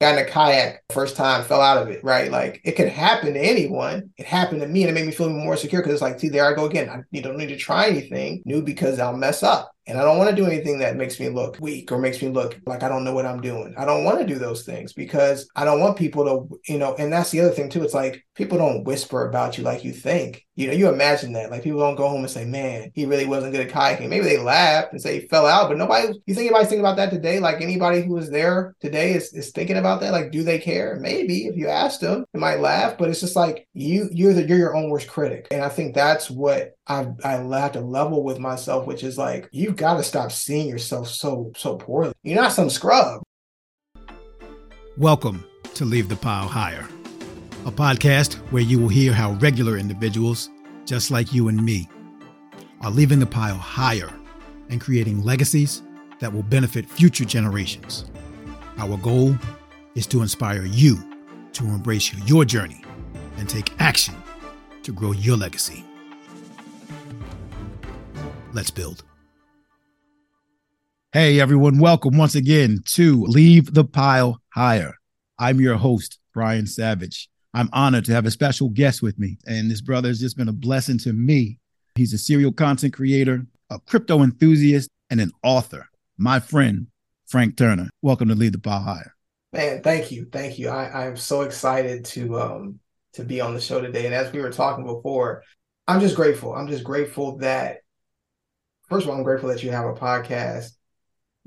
got in a kayak first time, fell out of it, right? Like it could happen to anyone. It happened to me and it made me feel more secure because it's like, see, there I go again. I you don't need to try anything new because I'll mess up. And I don't want to do anything that makes me look weak or makes me look like I don't know what I'm doing. I don't want to do those things because I don't want people to, you know, and that's the other thing too. It's like people don't whisper about you like you think. You know, you imagine that. Like people don't go home and say, man, he really wasn't good at kayaking. Maybe they laugh and say he fell out, but nobody, you think anybody's thinking about that today? Like anybody who was there today is, is thinking about that. Like, do they care? Maybe if you asked them, they might laugh, but it's just like you, you're the, you're your own worst critic. And I think that's what I I have to level with myself, which is like you've got to stop seeing yourself so so poorly. You're not some scrub. Welcome to Leave the Pile Higher, a podcast where you will hear how regular individuals, just like you and me, are leaving the pile higher and creating legacies that will benefit future generations. Our goal is to inspire you to embrace your journey and take action to grow your legacy. Let's build. Hey, everyone. Welcome once again to Leave the Pile Higher. I'm your host, Brian Savage. I'm honored to have a special guest with me, and this brother has just been a blessing to me. He's a serial content creator, a crypto enthusiast, and an author. My friend, Frank Turner. Welcome to Leave the Pile Higher. Man, thank you. Thank you. I, I'm so excited to um to be on the show today. And as we were talking before, I'm just grateful. I'm just grateful that first of all, I'm grateful that you have a podcast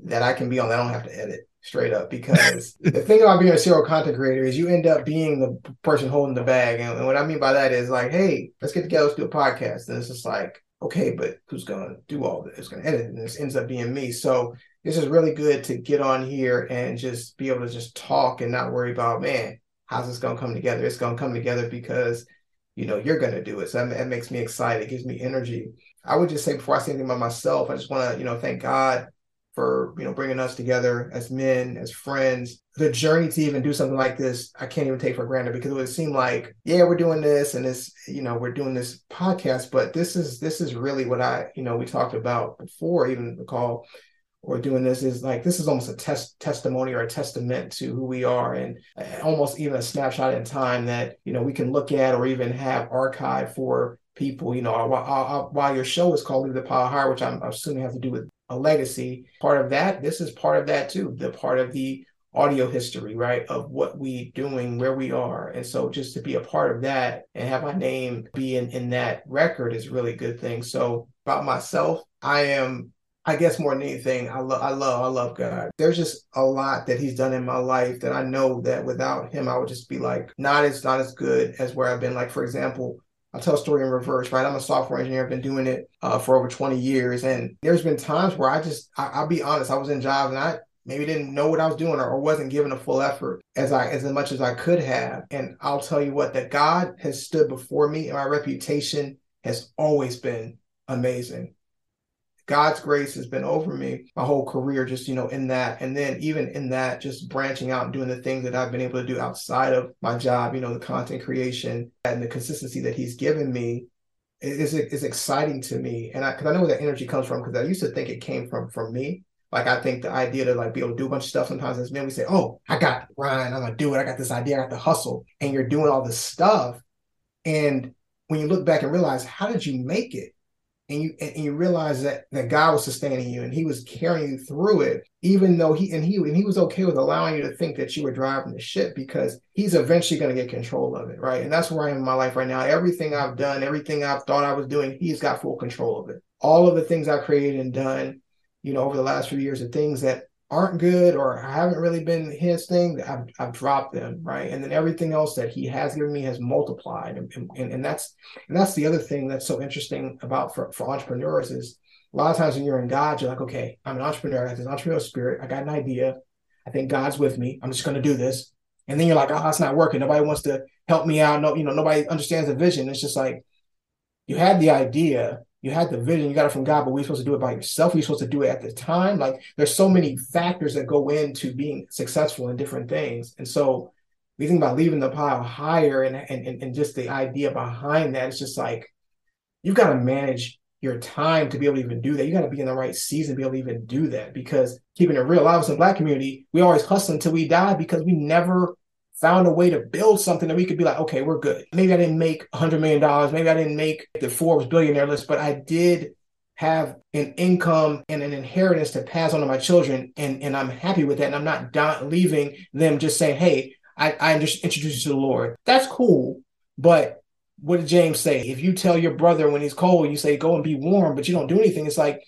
that I can be on that I don't have to edit straight up because the thing about being a serial content creator is you end up being the person holding the bag. And, and what I mean by that is like, hey, let's get together, let's do a podcast. And it's just like, okay, but who's gonna do all this? Who's gonna edit? And this ends up being me. So this is really good to get on here and just be able to just talk and not worry about, man, how's this gonna come together? It's gonna come together because you know you're gonna do it. So that, that makes me excited, it gives me energy. I would just say before I say anything about myself, I just want to, you know, thank God for, you know, bringing us together as men, as friends. The journey to even do something like this, I can't even take for granted because it would seem like, yeah, we're doing this and this, you know, we're doing this podcast, but this is this is really what I, you know, we talked about before even the call or doing this is like this is almost a test testimony or a testament to who we are and almost even a snapshot in time that you know we can look at or even have archived for people, you know, while, while your show is called the Pile Higher, which I'm assuming has to do with a legacy, part of that, this is part of that too, the part of the audio history, right, of what we doing, where we are. And so just to be a part of that and have my name be in, in that record is really good thing. So about myself, I am I guess more than anything, I love, I love, I love God. There's just a lot that He's done in my life that I know that without Him, I would just be like not as not as good as where I've been. Like for example, I'll tell a story in reverse, right? I'm a software engineer. I've been doing it uh, for over 20 years. And there's been times where I just, I, will be honest, I was in jobs and I maybe didn't know what I was doing or, or wasn't giving a full effort as I, as much as I could have. And I'll tell you what, that God has stood before me and my reputation has always been amazing. God's grace has been over me my whole career, just, you know, in that. And then even in that, just branching out and doing the things that I've been able to do outside of my job, you know, the content creation and the consistency that he's given me is, is exciting to me. And I, cause I know where that energy comes from, because I used to think it came from, from me. Like I think the idea to like be able to do a bunch of stuff sometimes as men, we say, Oh, I got Ryan, I'm gonna do it. I got this idea, I got the hustle. And you're doing all this stuff. And when you look back and realize, how did you make it? And you and you realize that that God was sustaining you and He was carrying you through it, even though He and He and He was okay with allowing you to think that you were driving the ship because He's eventually going to get control of it, right? And that's where I am in my life right now. Everything I've done, everything I've thought I was doing, He's got full control of it. All of the things I've created and done, you know, over the last few years, the things that aren't good or haven't really been his thing, I've, I've dropped them, right? And then everything else that he has given me has multiplied. And, and, and that's and that's the other thing that's so interesting about for, for entrepreneurs is a lot of times when you're in God, you're like, okay, I'm an entrepreneur, I have this entrepreneurial spirit, I got an idea, I think God's with me, I'm just gonna do this. And then you're like, oh, it's not working. Nobody wants to help me out. No, you know, nobody understands the vision. It's just like you had the idea, you had the vision, you got it from God, but we're supposed to do it by yourself. We're supposed to do it at the time. Like there's so many factors that go into being successful in different things. And so we think about leaving the pile higher and, and, and just the idea behind that, it's just like you've got to manage your time to be able to even do that. You got to be in the right season to be able to even do that. Because keeping it real, of us in black community, we always hustle until we die because we never found a way to build something that we could be like, okay, we're good. Maybe I didn't make $100 million. Maybe I didn't make the Forbes billionaire list, but I did have an income and an inheritance to pass on to my children. And, and I'm happy with that. And I'm not not leaving them just saying, hey, I, I just introduce you to the Lord. That's cool. But what did James say? If you tell your brother when he's cold, you say, go and be warm, but you don't do anything, it's like,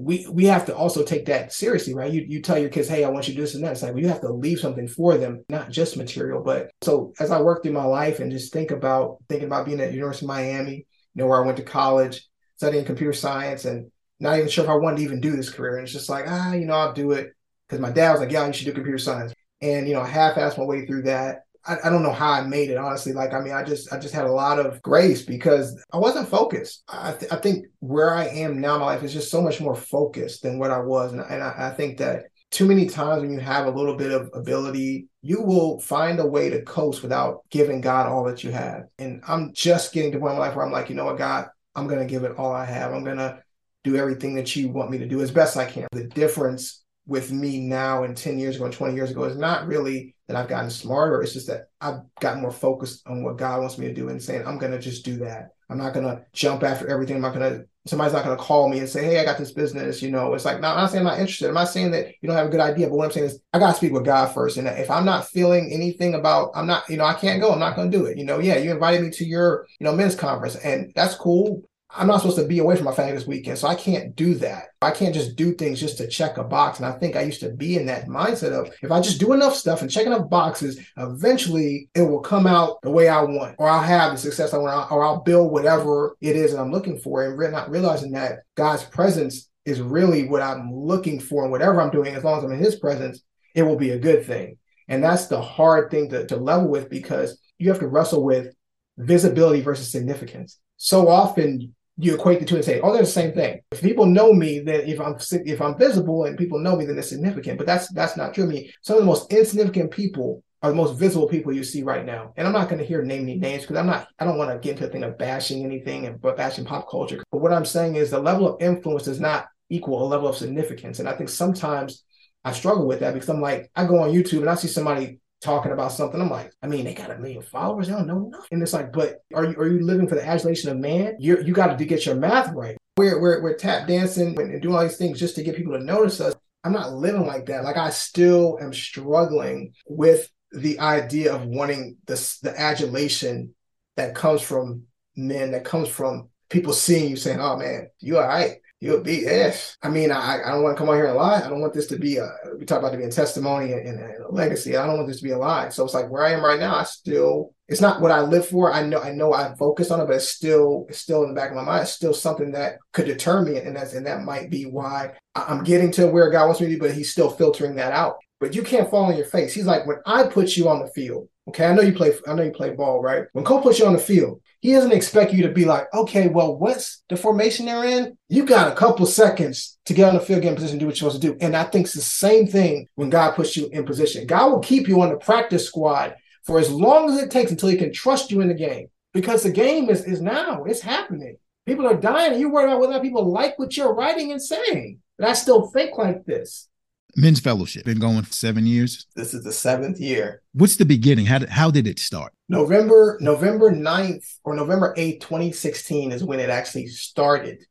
we we have to also take that seriously, right? You you tell your kids, hey, I want you to do this and that. It's like well, you have to leave something for them, not just material. But so as I work through my life and just think about thinking about being at the University of Miami, you know, where I went to college, studying computer science, and not even sure if I wanted to even do this career. And it's just like, ah, you know, I'll do it because my dad was like, yeah, you should do computer science. And you know, I half-assed my way through that. I, I, don't know how I made it, honestly. Like, I mean, I just I just had a lot of grace because I wasn't focused. I, th- I think where I am now in my life is just so much more focused than what I was, and, and I, I think that too many times when you have a little bit of ability, you will find a way to coast without giving God all that you have. And I'm just getting to point in life where I'm like, you know what, God, I'm gonna give it all I have. I'm gonna do everything that you want me to do as best I can. The difference with me now and 10 years ago and 20 years ago is not really that I've gotten smarter. It's just that I've gotten more focused on what God wants me to do and saying, I'm going to just do that. I'm not going to jump after everything. I'm not going to, somebody's not going to call me and say, Hey, I got this business. You know, it's like, no, I'm not saying I'm not interested. I'm not saying that you don't have a good idea, but what I'm saying is I got to speak with God first. And if I'm not feeling anything about, I'm not, you know, I can't go, I'm not going to do it. You know, yeah, you invited me to your, you know, men's conference and that's cool. I'm not supposed to be away from my family this weekend, so I can't do that. I can't just do things just to check a box. And I think I used to be in that mindset of if I just do enough stuff and check enough boxes, eventually it will come out the way I want, or I'll have the success I want, or I'll build whatever it is that I'm looking for. And re- not realizing that God's presence is really what I'm looking for, and whatever I'm doing, as long as I'm in His presence, it will be a good thing. And that's the hard thing to, to level with because you have to wrestle with visibility versus significance. So often you equate the two and say, oh, they're the same thing. If people know me, then if I'm if I'm visible and people know me, then it's significant. But that's that's not true. I mean, some of the most insignificant people are the most visible people you see right now. And I'm not going to hear name any names because I'm not. I don't want to get into a thing of bashing anything and bashing pop culture. But what I'm saying is the level of influence does not equal a level of significance. And I think sometimes I struggle with that because I'm like, I go on YouTube and I see somebody talking about something. I'm like, I mean, they got a million followers. They don't know nothing. And it's like, but are you are you living for the adulation of man? You you got to get your math right. We're, we're we're tap dancing and doing all these things just to get people to notice us. I'm not living like that. Like I still am struggling with the idea of wanting the the adulation that comes from men, that comes from people seeing you saying, "Oh man, you all right." You'll be yes. I mean, I, I don't want to come on here and lie. I don't want this to be a we talk about to be a testimony and, a legacy. I don't want this to be a lie. So it's like where I am right now, I still it's not what I live for. I know I know I focus on it, but it's still it's still in the back of my mind. It's still something that could deter me. And that's and that might be why I'm getting to where God wants me to be, but he's still filtering that out. But you can't fall on your face. He's like, when I put you on the field, okay, I know you play, I know you play ball, right? When Cole puts you on the field, he doesn't expect you to be like, okay, well, what's the formation they're in? You got a couple seconds to get on the field, get in position, do what you're supposed to do. And I think it's the same thing when God puts you in position. God will keep you on the practice squad for as long as it takes until he can trust you in the game. Because the game is, is now, it's happening. People are dying, and you're worried about whether people like what you're writing and saying. And I still think like this. Men's Fellowship been going for seven years. This is the seventh year. What's the beginning? How did, how did it start? November November 9th or November 8th, 2016 is when it actually started.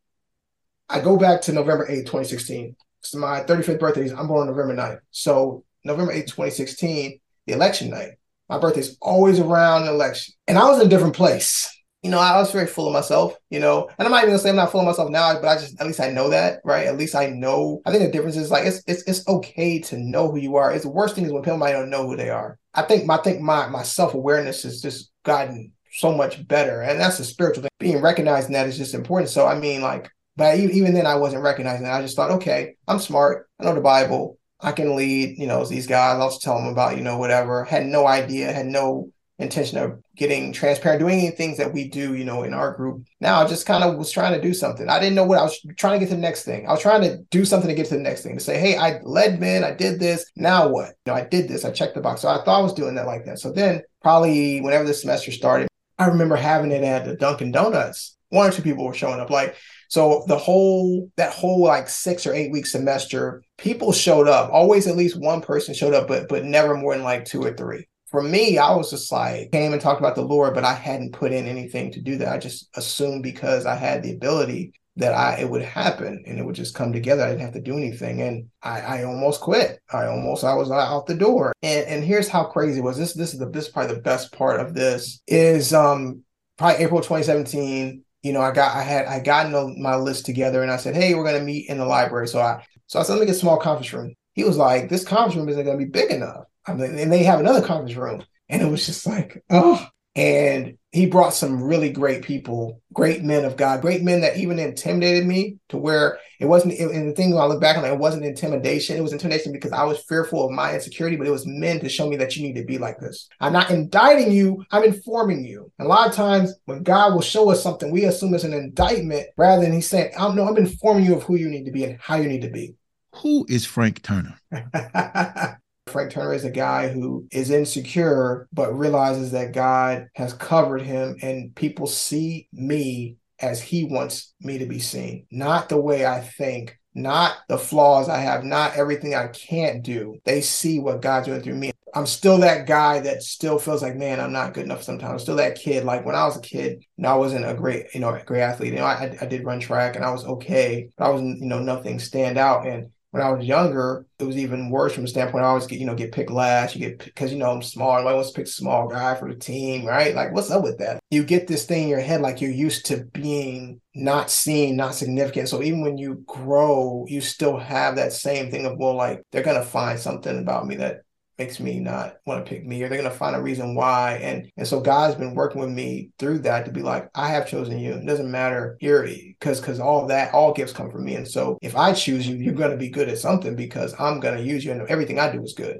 I go back to November 8th, 2016. It's my 35th birthday. I'm born on November 9th. So November 8th, 2016, the election night. My birthday's always around an election. And I was in a different place you know, I was very full of myself, you know, and I'm not even gonna say I'm not full of myself now, but I just at least I know that, right? At least I know. I think the difference is like it's it's it's okay to know who you are. It's the worst thing is when people might don't know who they are. I think my I think my my self awareness has just gotten so much better, and that's a spiritual thing. Being recognized in that is just important. So I mean, like, but even then I wasn't recognizing that. I just thought, okay, I'm smart. I know the Bible. I can lead, you know, these guys. I'll just tell them about, you know, whatever. Had no idea, had no intention of getting transparent, doing any things that we do, you know, in our group. Now I just kind of was trying to do something. I didn't know what I was trying to get to the next thing. I was trying to do something to get to the next thing to say, hey, I led men, I did this. Now what? You know, I did this, I checked the box. So I thought I was doing that like that. So then probably whenever the semester started, I remember having it at the Dunkin' Donuts. One or two people were showing up. Like So the whole that whole like six or eight week semester, people showed up. Always at least one person showed up, but but never more than like two or three. For me, I was just like came and talked about the Lord, but I hadn't put in anything to do that. I just assumed because I had the ability that I it would happen and it would just come together. I didn't have to do anything. And I, I almost quit. I almost I was out the door. And and here's how crazy it was. This this is the this is probably the best part of this is um probably April 2017. You know, I got I had I gotten my list together and I said, hey, we're gonna meet in the library. So I so I said, let me get a small conference room. He was like, this conference room isn't gonna be big enough. I mean, and they have another conference room. And it was just like, oh, and he brought some really great people, great men of God, great men that even intimidated me to where it wasn't. And the thing when I look back on it, it wasn't intimidation. It was intimidation because I was fearful of my insecurity, but it was men to show me that you need to be like this. I'm not indicting you, I'm informing you. And a lot of times when God will show us something, we assume it's an indictment rather than he's saying, I'm, no, I'm informing you of who you need to be and how you need to be. Who is Frank Turner? Frank Turner is a guy who is insecure, but realizes that God has covered him and people see me as he wants me to be seen, not the way I think, not the flaws I have, not everything I can't do. They see what God's doing through me. I'm still that guy that still feels like, man, I'm not good enough sometimes. I'm still that kid. Like when I was a kid, you know, I wasn't a great, you know, a great athlete. You know, I, I did run track and I was okay, but I wasn't, you know, nothing stand out. And when I was younger, it was even worse from the standpoint I always get, you know, get picked last. You get because you know I'm small. Everybody wants to pick a small guy for the team, right? Like, what's up with that? You get this thing in your head like you're used to being not seen, not significant. So even when you grow, you still have that same thing of, well, like they're gonna find something about me that makes me not want to pick me or they're going to find a reason why. And and so god's been working with me through that to be like i have chosen you. It doesn't matter you're because because all that all gifts come from me. And so if i choose you you're going to be good at something because i'm going to use you. And everything i do is good.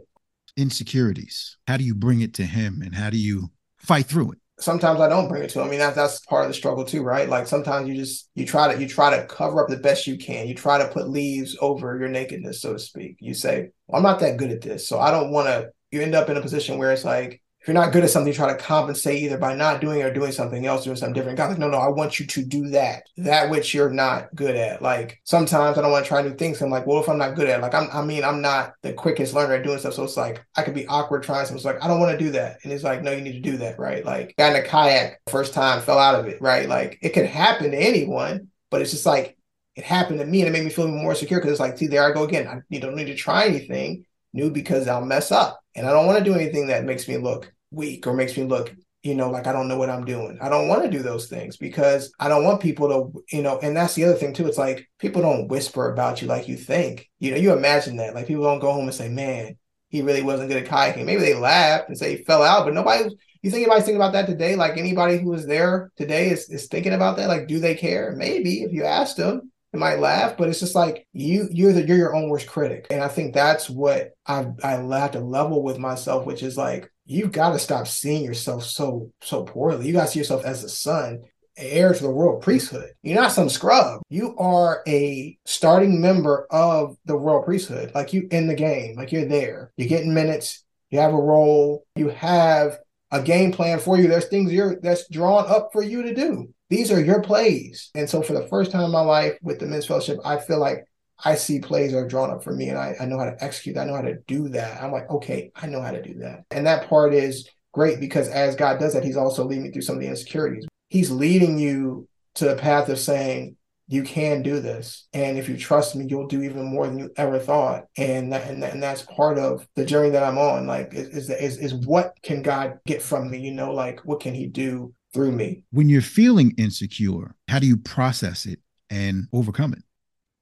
Insecurities. How do you bring it to him and how do you fight through it sometimes I don't bring it to him. I mean, that's that's part of the struggle too, right? Like sometimes you just you try to you try to cover up the best you can. You try to put leaves over your nakedness, so to speak. You say, well, I'm not that good at this, so I don't want to. You end up in a position where it's like you're not good at something, you try to compensate either by not doing or doing something else, doing something different. God's like, no, no, I want you to do that, that which you're not good at. Like sometimes I don't want to try new things. I'm like, well, if I'm not good at it, like I'm, I mean, I'm not the quickest learner at doing stuff. So it's like I could be awkward trying something. It's like, I don't want to do that. And it's like, no, you need to do that, right? Like got in a kayak first time, fell out of it, right? Like it could happen to anyone, but it's just like it happened to me and it made me feel more secure because it's like, see, there I go again. I don't need to try anything new because I'll mess up. And I don't want to do anything that makes me look weak or makes me look you know, like I don't know what I'm doing. I don't want to do those things because I don't want people to, you know, and that's the other thing too. It's like people don't whisper about you like you think. You know, you imagine that. Like people don't go home and say, man, he really wasn't good at kayaking. Maybe they laughed and say he fell out, but nobody, you think anybody's thinking about that today? Like anybody who was there today is, is thinking about that. Like, do they care? Maybe if you asked them, they might laugh, but it's just like you you're the, you're your own worst critic, and I think that's what I I have to level with myself, which is like you've got to stop seeing yourself so so poorly. You got to see yourself as a son, heir to the royal priesthood. You're not some scrub. You are a starting member of the royal priesthood. Like you in the game, like you're there. You're getting minutes. You have a role. You have a game plan for you. There's things you're that's drawn up for you to do these are your plays. And so for the first time in my life with the men's fellowship, I feel like I see plays are drawn up for me and I, I know how to execute. I know how to do that. I'm like, okay, I know how to do that. And that part is great because as God does that, he's also leading me through some of the insecurities. He's leading you to the path of saying, you can do this. And if you trust me, you'll do even more than you ever thought. And that, and, that, and that's part of the journey that I'm on. Like, is, is, is what can God get from me? You know, like what can he do through me. When you're feeling insecure, how do you process it and overcome it?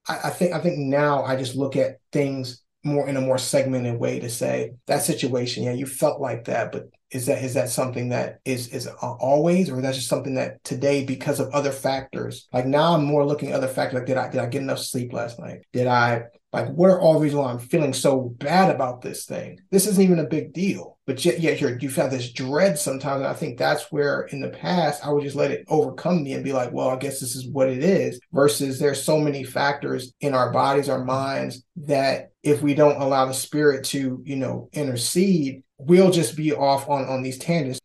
I, I think I think now I just look at things more in a more segmented way to say that situation yeah you felt like that but is that is that something that is is always or that's just something that today because of other factors like now i'm more looking at other factors like did i did i get enough sleep last night? Did i like what are all the reasons why i'm feeling so bad about this thing this isn't even a big deal but yet, yet you're, you have this dread sometimes. And I think that's where in the past I would just let it overcome me and be like, well, I guess this is what it is. Versus there's so many factors in our bodies, our minds that if we don't allow the spirit to, you know, intercede, we'll just be off on on these tangents.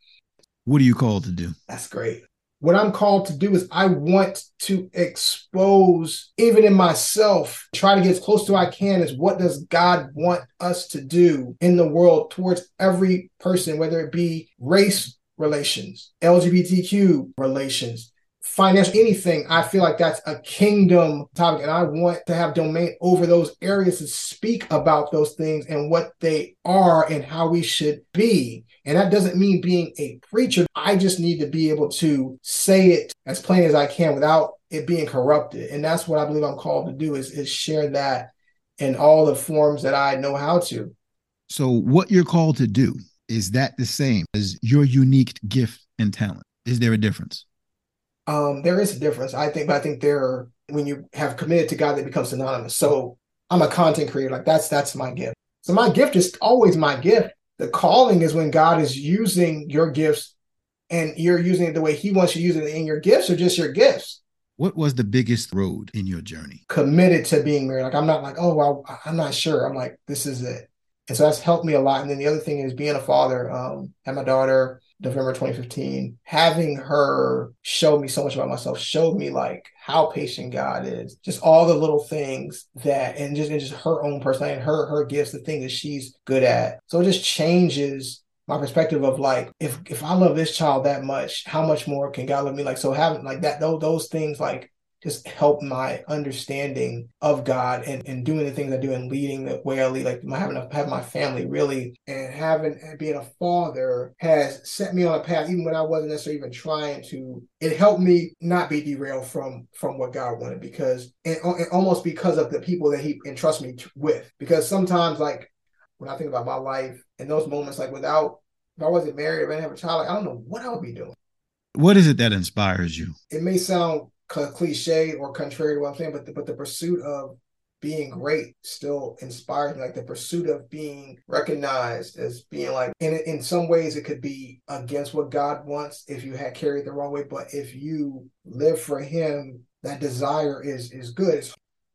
What are you called to do? That's great. What I'm called to do is I want to expose, even in myself, try to get as close to I can is what does God want us to do in the world towards every person, whether it be race relations, LGBTQ relations, financial anything. I feel like that's a kingdom topic and i want to have domain over those areas to speak about those things and what they are and how we should be and that doesn't mean being a preacher i just need to be able to say it as plain as i can without it being corrupted and that's what i believe i'm called to do is, is share that in all the forms that i know how to so what you're called to do is that the same as your unique gift and talent is there a difference um, there is a difference, I think, but I think there when you have committed to God, that becomes synonymous. So I'm a content creator, like that's that's my gift. So my gift is always my gift. The calling is when God is using your gifts and you're using it the way He wants you to use it in your gifts or just your gifts. What was the biggest road in your journey? Committed to being married. Like I'm not like, oh, well, I'm not sure. I'm like, this is it. And so that's helped me a lot. And then the other thing is being a father. Um, had my daughter November 2015, having her show me so much about myself, showed me like how patient God is, just all the little things that, and just and just her own personality and her her gifts, the things that she's good at. So it just changes my perspective of like if if I love this child that much, how much more can God love me? Like so having like that those those things like just help my understanding of God and, and doing the things I do and leading the way I lead, like my having a, have my family really and having being a father has set me on a path even when I wasn't necessarily even trying to. It helped me not be derailed from from what God wanted because and, and almost because of the people that He entrusts me with. Because sometimes like when I think about my life and those moments, like without if I wasn't married, if I didn't have a child, like I don't know what I would be doing. What is it that inspires you? It may sound cliche or contrary to what I'm saying, but the, but the pursuit of being great still inspires me. Like the pursuit of being recognized as being like, in in some ways, it could be against what God wants if you had carried the wrong way. But if you live for Him, that desire is is good. It's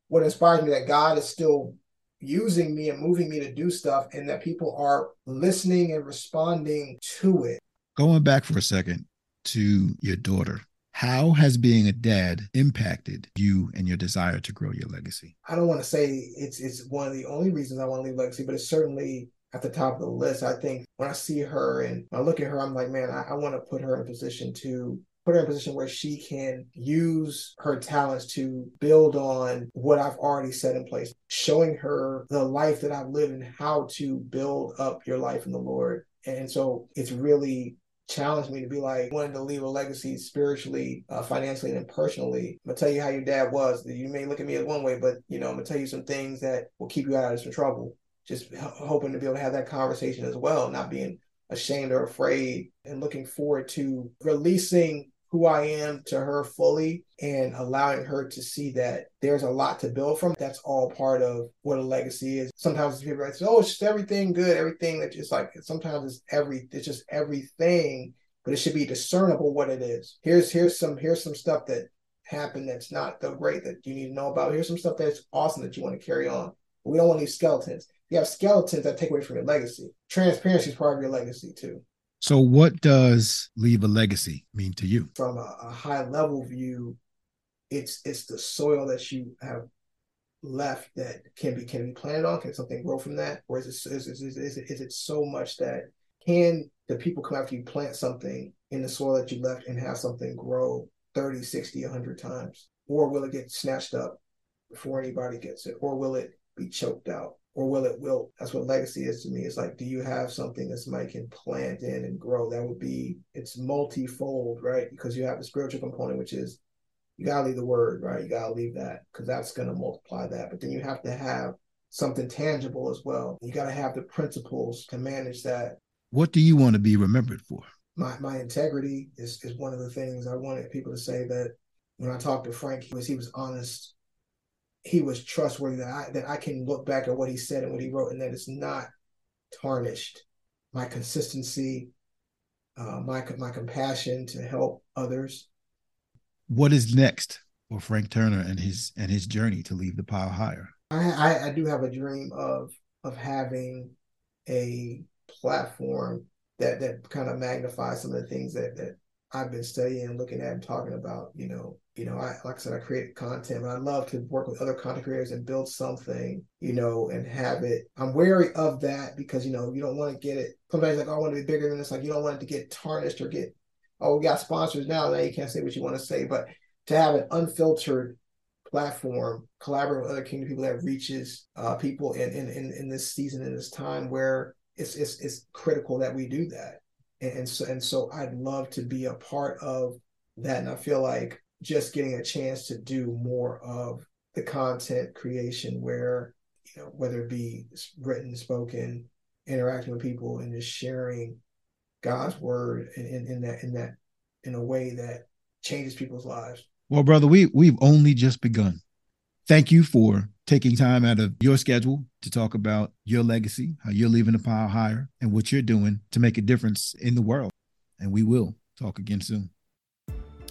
what inspires me that God is still using me and moving me to do stuff, and that people are listening and responding to it. Going back for a second to your daughter how has being a dad impacted you and your desire to grow your legacy? I don't want to say it's it's one of the only reasons I want to leave legacy, but it's certainly at the top of the list. I think when I see her and I look at her, I'm like, man, I, I want to put her in position to put her in a position where she can use her talents to build on what I've already set in place, showing her the life that I've lived and how to build up your life in the Lord. And so it's really challenged me to be like wanting to leave a legacy spiritually, uh, financially, and personally. I'm gonna tell you how your dad was. You may look at me as one way, but you know I'm gonna tell you some things that will keep you out of some trouble. Just hoping to be able to have that conversation as well, not being ashamed or afraid, and looking forward to releasing who I am to her fully and allowing her to see that there's a lot to build from. That's all part of what a legacy is. Sometimes people say, "Oh, it's just everything good, everything that just like." Sometimes it's every, it's just everything, but it should be discernible what it is. Here's here's some here's some stuff that happened that's not so great that you need to know about. Here's some stuff that's awesome that you want to carry on. But we don't want leave skeletons. You have skeletons that take away from your legacy. Transparency is part of your legacy too. So, what does leave a legacy mean to you? From a, a high level view, it's it's the soil that you have left that can be can be planted on. Can something grow from that, or is it is, is, is, it, is it so much that can the people come after you plant something in the soil that you left and have something grow 30, 60, 100 times? Or will it get snatched up before anybody gets it? Or will it be choked out? Or will it will that's what legacy is to me. It's like do you have something that somebody can plant in and grow? That would be it's multifold right? Because you have the spiritual component which is you gotta leave the word right? You gotta leave that because that's going to multiply that. But then you have to have something tangible as well. You got to have the principles to manage that. What do you want to be remembered for? My, my integrity is, is one of the things i wanted people to say that when i talked to frank he was he was honest he was trustworthy that I that I can look back at what he said and what he wrote and that it's not tarnished. My consistency, uh, my my compassion to help others. What is next for Frank Turner and his and his journey to leave the pile higher? I, I, I do have a dream of of having a platform that that kind of magnifies some of the things that that I've been studying and looking at and talking about, you know, you know, I like I said, I create content, but I love to work with other content creators and build something, you know, and have it. I'm wary of that because you know you don't want to get it. Sometimes like oh, I want to be bigger than this. Like you don't want it to get tarnished or get oh we got sponsors now. Now you can't say what you want to say, but to have an unfiltered platform, collaborate with other kingdom people that reaches uh, people in, in in in this season in this time where it's it's it's critical that we do that. And, and so and so I'd love to be a part of that. And I feel like just getting a chance to do more of the content creation where you know whether it be written spoken interacting with people and just sharing god's word in, in, in that in that in a way that changes people's lives. Well brother we we've only just begun. Thank you for taking time out of your schedule to talk about your legacy how you're leaving the pile higher and what you're doing to make a difference in the world. And we will talk again soon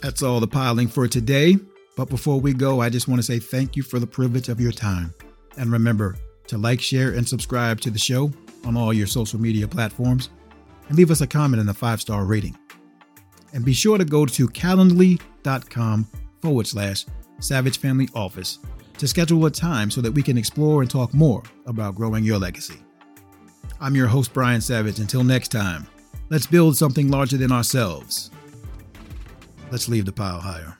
that's all the piling for today. But before we go, I just want to say thank you for the privilege of your time. And remember to like, share, and subscribe to the show on all your social media platforms and leave us a comment and a five star rating. And be sure to go to calendly.com forward slash Savage Family Office to schedule a time so that we can explore and talk more about growing your legacy. I'm your host, Brian Savage. Until next time, let's build something larger than ourselves Let's leave the pile higher.